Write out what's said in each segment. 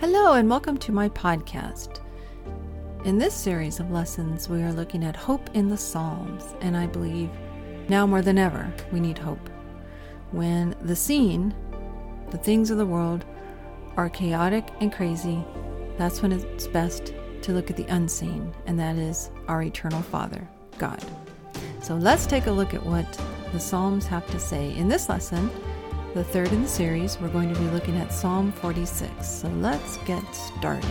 Hello, and welcome to my podcast. In this series of lessons, we are looking at hope in the Psalms, and I believe now more than ever we need hope. When the scene, the things of the world, are chaotic and crazy, that's when it's best to look at the unseen, and that is our eternal Father, God. So let's take a look at what the Psalms have to say. In this lesson, the third in the series, we're going to be looking at Psalm 46. So let's get started.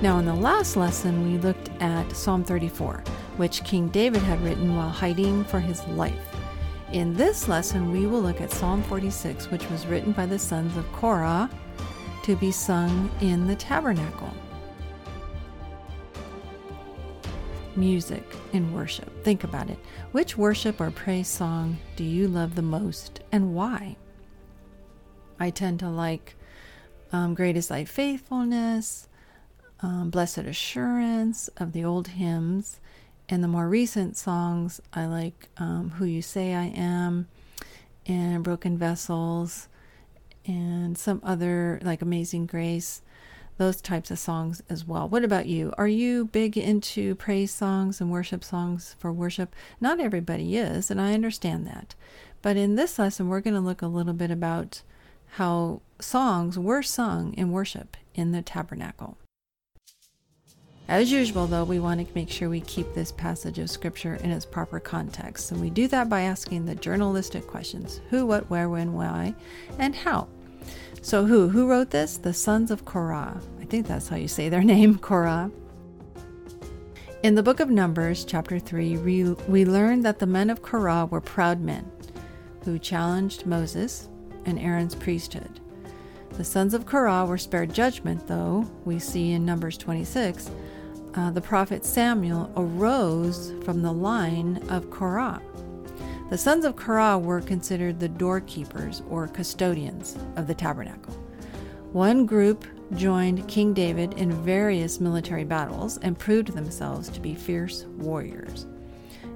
Now, in the last lesson, we looked at Psalm 34, which King David had written while hiding for his life. In this lesson, we will look at Psalm 46, which was written by the sons of Korah to be sung in the tabernacle. Music in worship. Think about it. Which worship or praise song do you love the most and why? I tend to like um, Great is Thy Faithfulness, um, Blessed Assurance of the old hymns, and the more recent songs, I like um, Who You Say I Am and Broken Vessels and some other like Amazing Grace those types of songs as well. What about you? Are you big into praise songs and worship songs for worship? Not everybody is, and I understand that. But in this lesson, we're going to look a little bit about how songs were sung in worship in the tabernacle. As usual, though, we want to make sure we keep this passage of Scripture in its proper context. And we do that by asking the journalistic questions who, what, where, when, why, and how. So, who? Who wrote this? The sons of Korah. I think that's how you say their name, Korah. In the book of Numbers, chapter 3, we, we learn that the men of Korah were proud men who challenged Moses and Aaron's priesthood. The sons of Korah were spared judgment, though, we see in Numbers 26. Uh, the prophet Samuel arose from the line of Korah. The sons of Korah were considered the doorkeepers or custodians of the tabernacle. One group joined King David in various military battles and proved themselves to be fierce warriors.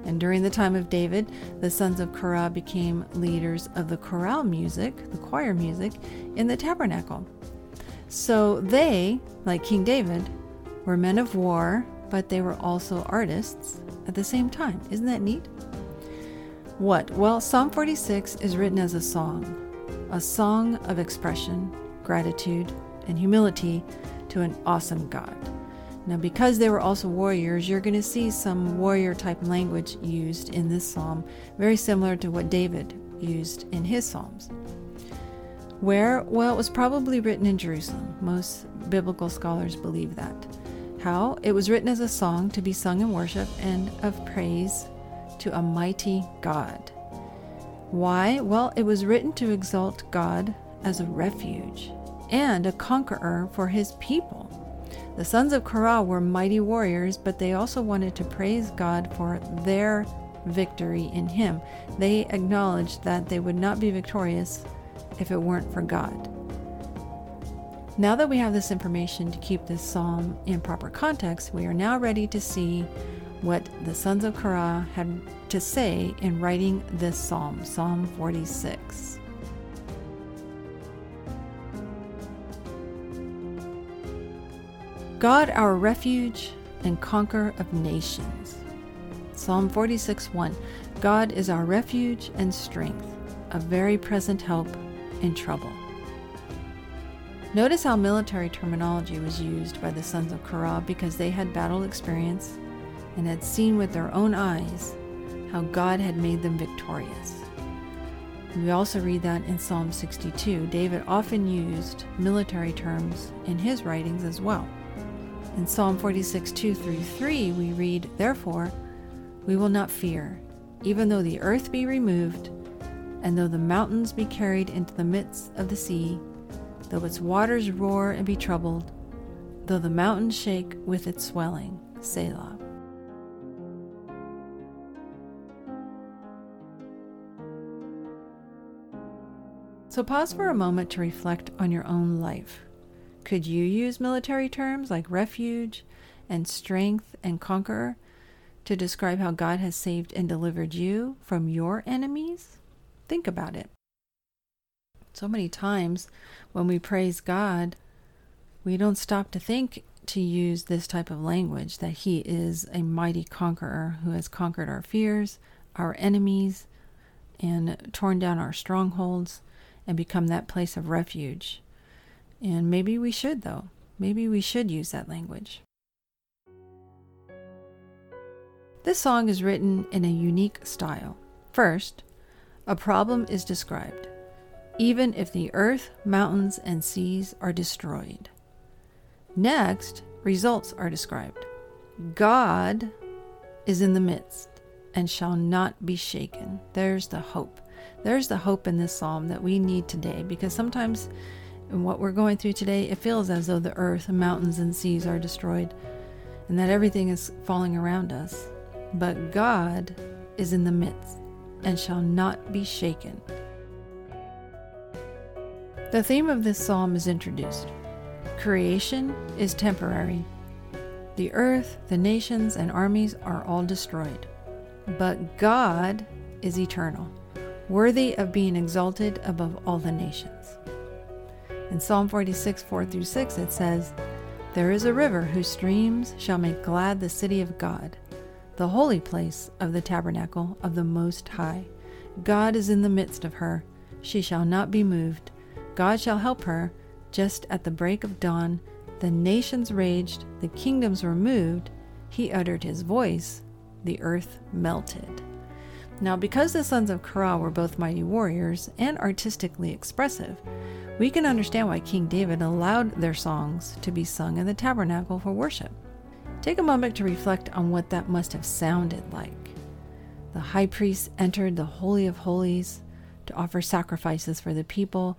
And during the time of David, the sons of Korah became leaders of the chorale music, the choir music, in the tabernacle. So they, like King David, were men of war, but they were also artists at the same time. Isn't that neat? What? Well, Psalm 46 is written as a song, a song of expression, gratitude, and humility to an awesome God. Now, because they were also warriors, you're going to see some warrior type language used in this psalm, very similar to what David used in his psalms. Where? Well, it was probably written in Jerusalem. Most biblical scholars believe that. How? It was written as a song to be sung in worship and of praise to a mighty God. Why? Well, it was written to exalt God as a refuge and a conqueror for his people. The sons of Korah were mighty warriors, but they also wanted to praise God for their victory in Him. They acknowledged that they would not be victorious if it weren't for God. Now that we have this information to keep this psalm in proper context, we are now ready to see what the sons of Korah had to say in writing this psalm, Psalm 46. God, our refuge and conqueror of nations. Psalm 46 1 God is our refuge and strength, a very present help in trouble. Notice how military terminology was used by the sons of Korah because they had battle experience and had seen with their own eyes how God had made them victorious. We also read that in Psalm 62. David often used military terms in his writings as well. In Psalm 46, 2 through 3, we read, Therefore, we will not fear, even though the earth be removed, and though the mountains be carried into the midst of the sea, though its waters roar and be troubled, though the mountains shake with its swelling. Selah. So pause for a moment to reflect on your own life. Could you use military terms like refuge and strength and conqueror to describe how God has saved and delivered you from your enemies? Think about it. So many times when we praise God, we don't stop to think to use this type of language that He is a mighty conqueror who has conquered our fears, our enemies, and torn down our strongholds and become that place of refuge. And maybe we should, though. Maybe we should use that language. This song is written in a unique style. First, a problem is described, even if the earth, mountains, and seas are destroyed. Next, results are described. God is in the midst and shall not be shaken. There's the hope. There's the hope in this psalm that we need today because sometimes in what we're going through today, it feels as though the earth, mountains, and seas are destroyed and that everything is falling around us. But God is in the midst and shall not be shaken. The theme of this psalm is introduced. Creation is temporary. The earth, the nations, and armies are all destroyed. But God is eternal, worthy of being exalted above all the nations. In Psalm 46, 4 through 6, it says, There is a river whose streams shall make glad the city of God, the holy place of the tabernacle of the Most High. God is in the midst of her. She shall not be moved. God shall help her. Just at the break of dawn, the nations raged, the kingdoms were moved. He uttered his voice, the earth melted. Now, because the sons of Korah were both mighty warriors and artistically expressive, we can understand why King David allowed their songs to be sung in the tabernacle for worship. Take a moment to reflect on what that must have sounded like. The high priest entered the Holy of Holies to offer sacrifices for the people,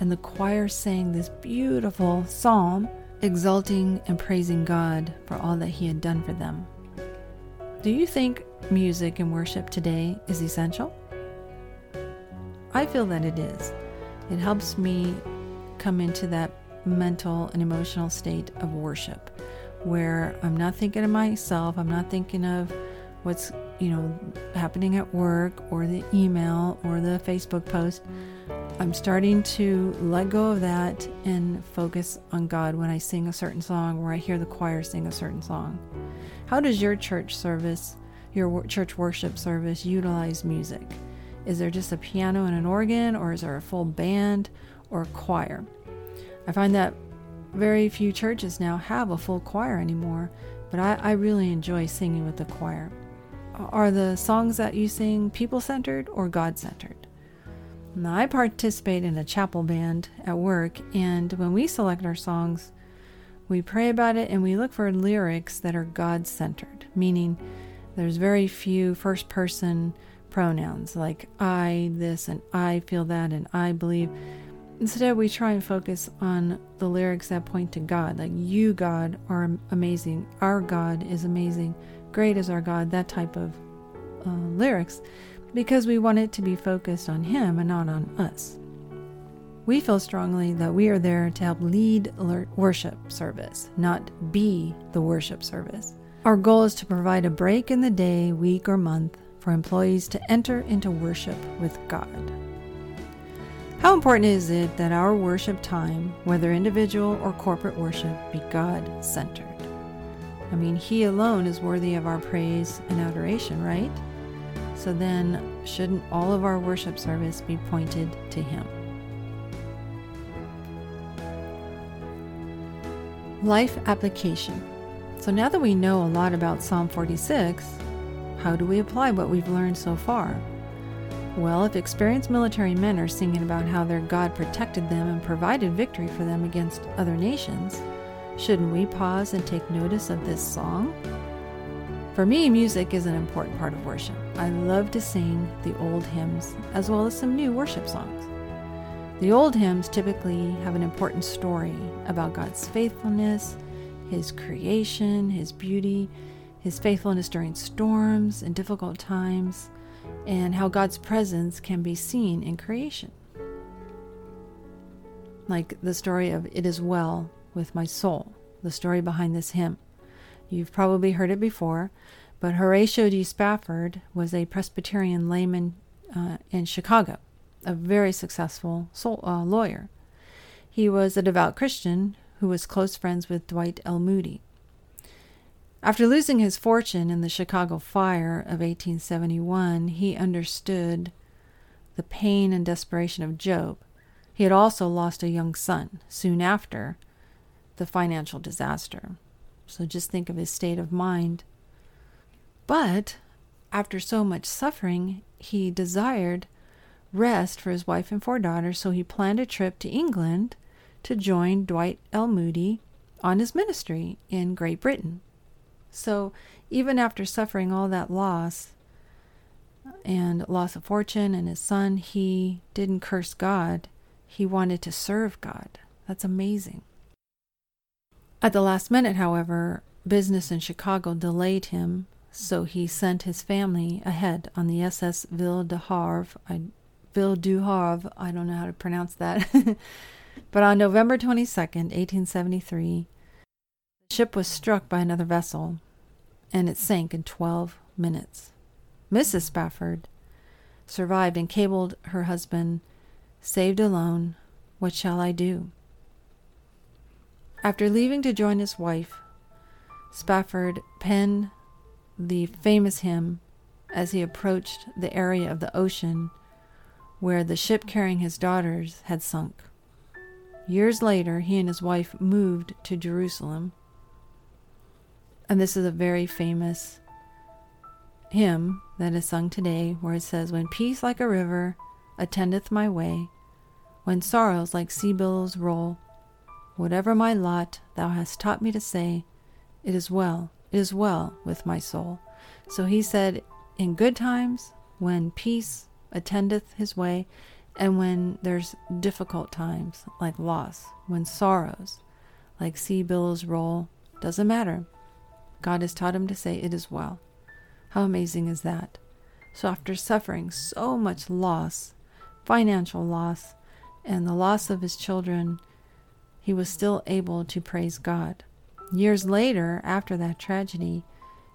and the choir sang this beautiful psalm, exalting and praising God for all that He had done for them. Do you think music and worship today is essential? I feel that it is. It helps me come into that mental and emotional state of worship where I'm not thinking of myself, I'm not thinking of what's, you know, happening at work or the email or the Facebook post. I'm starting to let go of that and focus on God when I sing a certain song or I hear the choir sing a certain song. How does your church service, your church worship service, utilize music? Is there just a piano and an organ, or is there a full band or choir? I find that very few churches now have a full choir anymore, but I, I really enjoy singing with the choir. Are the songs that you sing people centered or God centered? Now, I participate in a chapel band at work, and when we select our songs, we pray about it and we look for lyrics that are God centered, meaning there's very few first person pronouns like I this and I feel that and I believe. Instead, we try and focus on the lyrics that point to God, like you, God, are amazing. Our God is amazing. Great is our God, that type of uh, lyrics, because we want it to be focused on Him and not on us. We feel strongly that we are there to help lead worship service, not be the worship service. Our goal is to provide a break in the day, week, or month for employees to enter into worship with God. How important is it that our worship time, whether individual or corporate worship, be God centered? I mean, He alone is worthy of our praise and adoration, right? So then, shouldn't all of our worship service be pointed to Him? Life application. So now that we know a lot about Psalm 46, how do we apply what we've learned so far? Well, if experienced military men are singing about how their God protected them and provided victory for them against other nations, shouldn't we pause and take notice of this song? For me, music is an important part of worship. I love to sing the old hymns as well as some new worship songs. The old hymns typically have an important story about God's faithfulness, His creation, His beauty, his faithfulness during storms and difficult times, and how God's presence can be seen in creation. Like the story of It Is Well with My Soul, the story behind this hymn. You've probably heard it before, but Horatio D. Spafford was a Presbyterian layman uh, in Chicago. a very successful soul, uh, lawyer. He was a devout Christian who was close friends with Dwight L. Moody. After losing his fortune in the Chicago fire of 1871, he understood the pain and desperation of Job. He had also lost a young son soon after the financial disaster. So just think of his state of mind. But after so much suffering, he desired rest for his wife and four daughters, so he planned a trip to England to join Dwight L. Moody on his ministry in Great Britain. So even after suffering all that loss and loss of fortune and his son, he didn't curse God. He wanted to serve God. That's amazing. At the last minute, however, business in Chicago delayed him, so he sent his family ahead on the SS Ville de Havre. I, Ville du Havre, I don't know how to pronounce that. but on November 22nd, 1873, the ship was struck by another vessel, and it sank in 12 minutes. Mrs. Spafford survived and cabled her husband, Saved alone, what shall I do? After leaving to join his wife, Spafford penned the famous hymn as he approached the area of the ocean where the ship carrying his daughters had sunk. Years later, he and his wife moved to Jerusalem. And this is a very famous hymn that is sung today where it says, When peace like a river attendeth my way, when sorrows like sea billows roll, Whatever my lot, thou hast taught me to say, It is well, it is well with my soul. So he said, In good times, when peace attendeth his way, and when there's difficult times like loss, when sorrows like sea billows roll, doesn't matter. God has taught him to say, It is well. How amazing is that? So, after suffering so much loss, financial loss, and the loss of his children, he was still able to praise God. Years later, after that tragedy,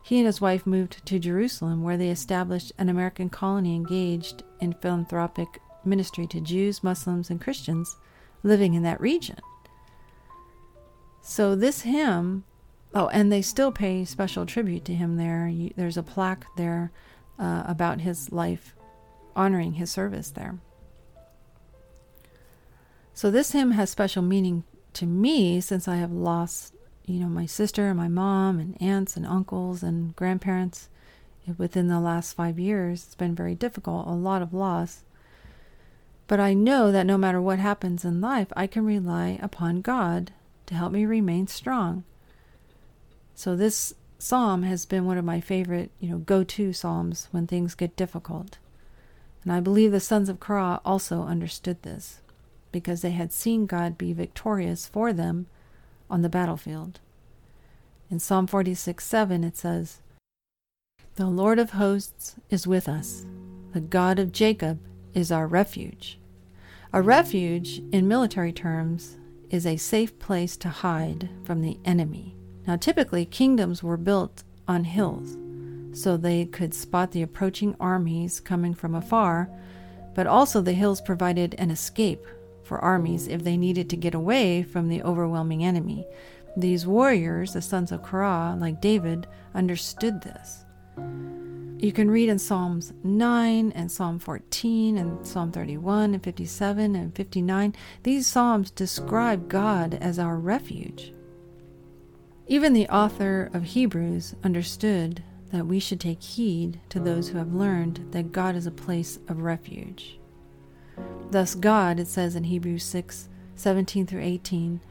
he and his wife moved to Jerusalem, where they established an American colony engaged in philanthropic ministry to Jews, Muslims, and Christians living in that region. So, this hymn, oh, and they still pay special tribute to him there. You, there's a plaque there uh, about his life, honoring his service there. So, this hymn has special meaning to me, since I have lost, you know, my sister and my mom and aunts and uncles and grandparents within the last five years, it's been very difficult, a lot of loss. But I know that no matter what happens in life, I can rely upon God to help me remain strong. So this psalm has been one of my favorite, you know, go-to psalms when things get difficult. And I believe the sons of Korah also understood this because they had seen God be victorious for them on the battlefield. In Psalm 46 7, it says, The Lord of hosts is with us, the God of Jacob is our refuge. A refuge, in military terms, is a safe place to hide from the enemy. Now, typically, kingdoms were built on hills so they could spot the approaching armies coming from afar, but also the hills provided an escape for armies if they needed to get away from the overwhelming enemy. These warriors, the sons of Korah, like David, understood this. You can read in Psalms 9 and Psalm 14 and Psalm 31 and 57 and 59. These Psalms describe God as our refuge. Even the author of Hebrews understood that we should take heed to those who have learned that God is a place of refuge. Thus, God, it says in Hebrews 6 17 through 18,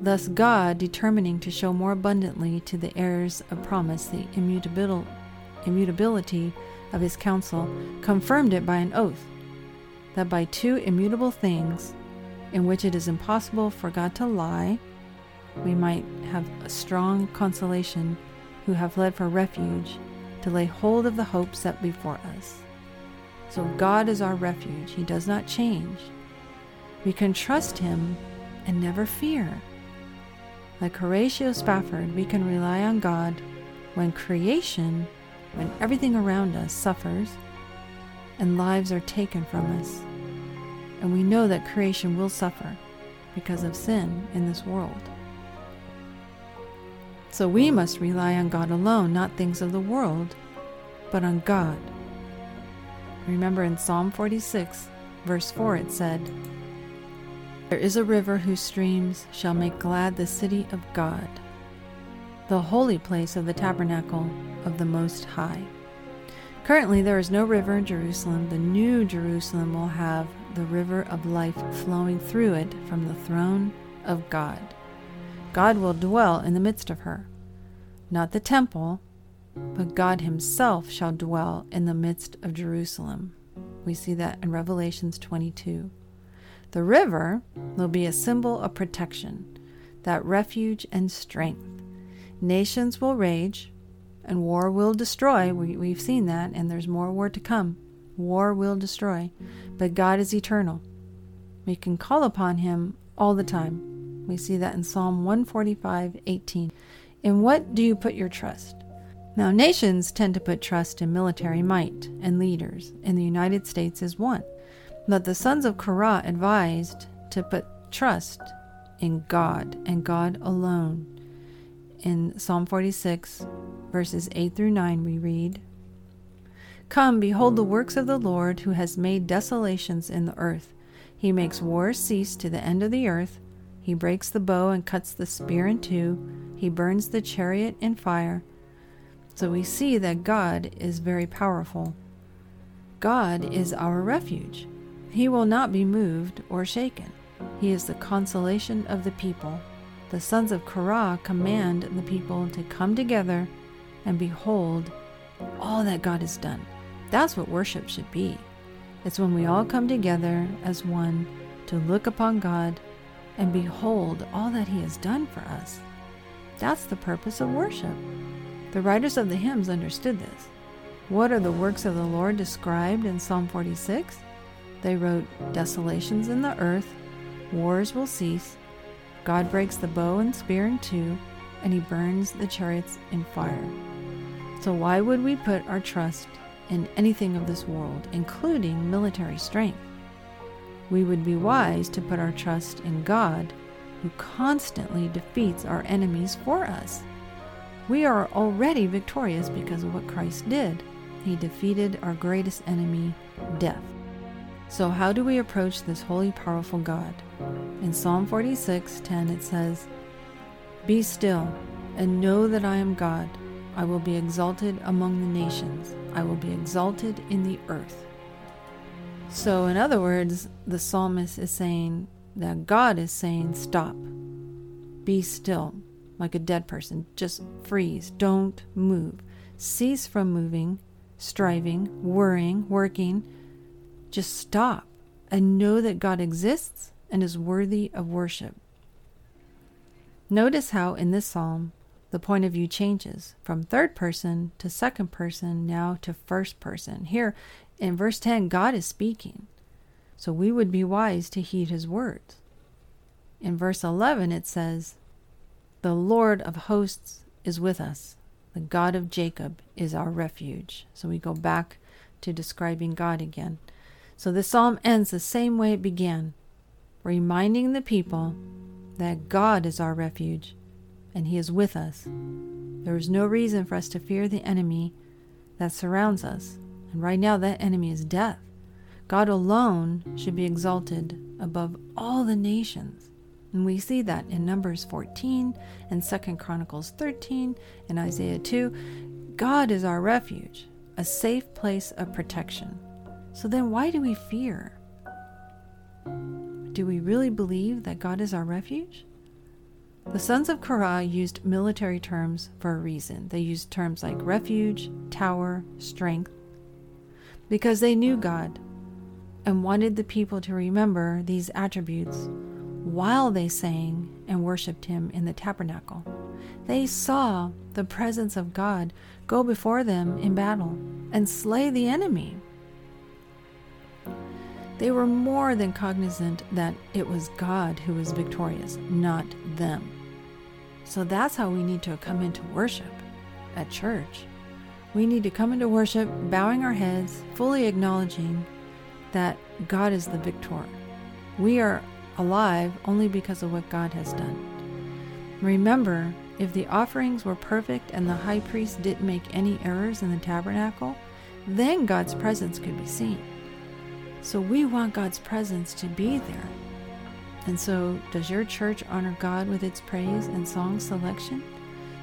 thus God, determining to show more abundantly to the heirs of promise the immutability of his counsel, confirmed it by an oath, that by two immutable things, in which it is impossible for God to lie, we might have a strong consolation who have fled for refuge to lay hold of the hope set before us. So God is our refuge. He does not change. We can trust Him and never fear. Like Horatio Spafford, we can rely on God when creation, when everything around us suffers and lives are taken from us. And we know that creation will suffer because of sin in this world. So we must rely on God alone, not things of the world, but on God. Remember in Psalm 46, verse 4, it said, There is a river whose streams shall make glad the city of God, the holy place of the tabernacle of the Most High. Currently, there is no river in Jerusalem. The new Jerusalem will have the river of life flowing through it from the throne of God. God will dwell in the midst of her. Not the temple, but God Himself shall dwell in the midst of Jerusalem. We see that in Revelations 22. The river will be a symbol of protection, that refuge and strength. Nations will rage, and war will destroy. We, we've seen that, and there's more war to come. War will destroy, but God is eternal. We can call upon Him all the time. We see that in Psalm 145 18. In what do you put your trust? Now, nations tend to put trust in military might and leaders, and the United States is one. But the sons of Korah advised to put trust in God and God alone. In Psalm 46, verses 8 through 9, we read Come, behold the works of the Lord, who has made desolations in the earth. He makes war cease to the end of the earth. He breaks the bow and cuts the spear in two. He burns the chariot in fire. So we see that God is very powerful. God is our refuge. He will not be moved or shaken. He is the consolation of the people. The sons of Korah command the people to come together and behold all that God has done. That's what worship should be. It's when we all come together as one to look upon God and behold all that He has done for us. That's the purpose of worship. The writers of the hymns understood this. What are the works of the Lord described in Psalm 46? They wrote, Desolations in the earth, wars will cease, God breaks the bow and spear in two, and he burns the chariots in fire. So, why would we put our trust in anything of this world, including military strength? We would be wise to put our trust in God, who constantly defeats our enemies for us. We are already victorious because of what Christ did. He defeated our greatest enemy, death. So, how do we approach this holy, powerful God? In Psalm 46 10, it says, Be still and know that I am God. I will be exalted among the nations, I will be exalted in the earth. So, in other words, the psalmist is saying that God is saying, Stop, be still, like a dead person. Just freeze, don't move. Cease from moving, striving, worrying, working. Just stop and know that God exists and is worthy of worship. Notice how in this psalm the point of view changes from third person to second person, now to first person. Here in verse 10, God is speaking, so we would be wise to heed his words. In verse 11, it says, The Lord of hosts is with us, the God of Jacob is our refuge. So we go back to describing God again. So the psalm ends the same way it began, reminding the people that God is our refuge and He is with us. There is no reason for us to fear the enemy that surrounds us. And right now, that enemy is death. God alone should be exalted above all the nations. And we see that in Numbers 14 and 2 Chronicles 13 and Isaiah 2. God is our refuge, a safe place of protection. So then, why do we fear? Do we really believe that God is our refuge? The sons of Korah used military terms for a reason. They used terms like refuge, tower, strength, because they knew God and wanted the people to remember these attributes while they sang and worshiped Him in the tabernacle. They saw the presence of God go before them in battle and slay the enemy. They were more than cognizant that it was God who was victorious, not them. So that's how we need to come into worship at church. We need to come into worship bowing our heads, fully acknowledging that God is the victor, We are alive only because of what God has done. Remember, if the offerings were perfect and the high priest didn't make any errors in the tabernacle, then God's presence could be seen. So we want God's presence to be there. And so, does your church honor God with its praise and song selection?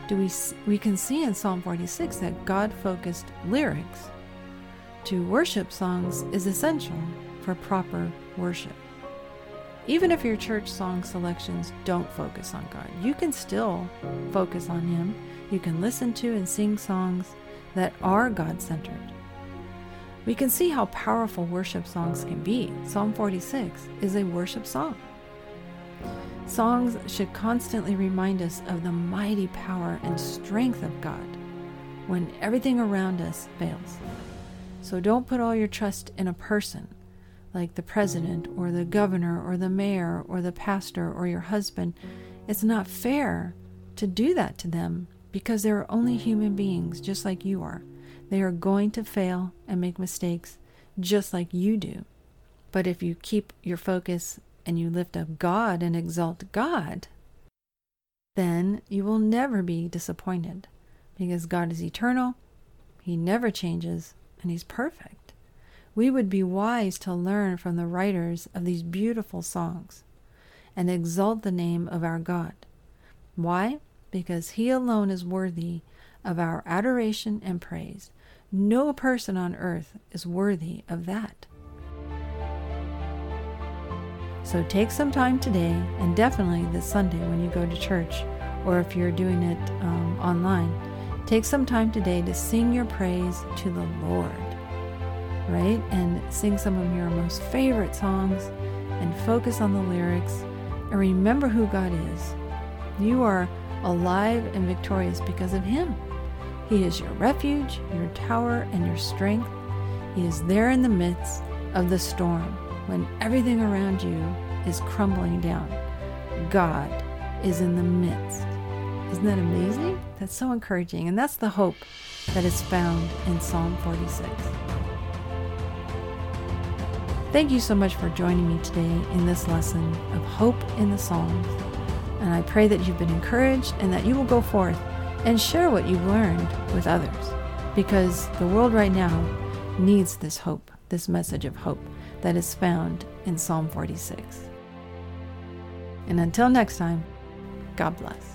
Do we we can see in Psalm 46 that God-focused lyrics to worship songs is essential for proper worship. Even if your church song selections don't focus on God, you can still focus on Him. You can listen to and sing songs that are God centered. We can see how powerful worship songs can be. Psalm 46 is a worship song. Songs should constantly remind us of the mighty power and strength of God when everything around us fails. So don't put all your trust in a person like the president or the governor or the mayor or the pastor or your husband. It's not fair to do that to them because they're only human beings just like you are. They are going to fail and make mistakes just like you do. But if you keep your focus and you lift up God and exalt God, then you will never be disappointed because God is eternal, He never changes, and He's perfect we would be wise to learn from the writers of these beautiful songs and exalt the name of our God. Why? Because He alone is worthy of our adoration and praise. No person on earth is worthy of that. So take some time today, and definitely this Sunday when you go to church, or if you're doing it um, online, take some time today to sing your praise to the Lord right? And sing some of your most favorite songs and focus on the lyrics and remember who God is. You are alive and victorious because of Him. He is your refuge, your tower, and your strength. He is there in the midst of the storm when everything around you is crumbling down. God is in the midst. Isn't that amazing? That's so encouraging. And that's the hope that is found in Psalm 46. Thank you so much for joining me today in this lesson of hope in the Psalms. And I pray that you've been encouraged and that you will go forth and share what you've learned with others. Because the world right now needs this hope, this message of hope that is found in Psalm 46. And until next time, God bless.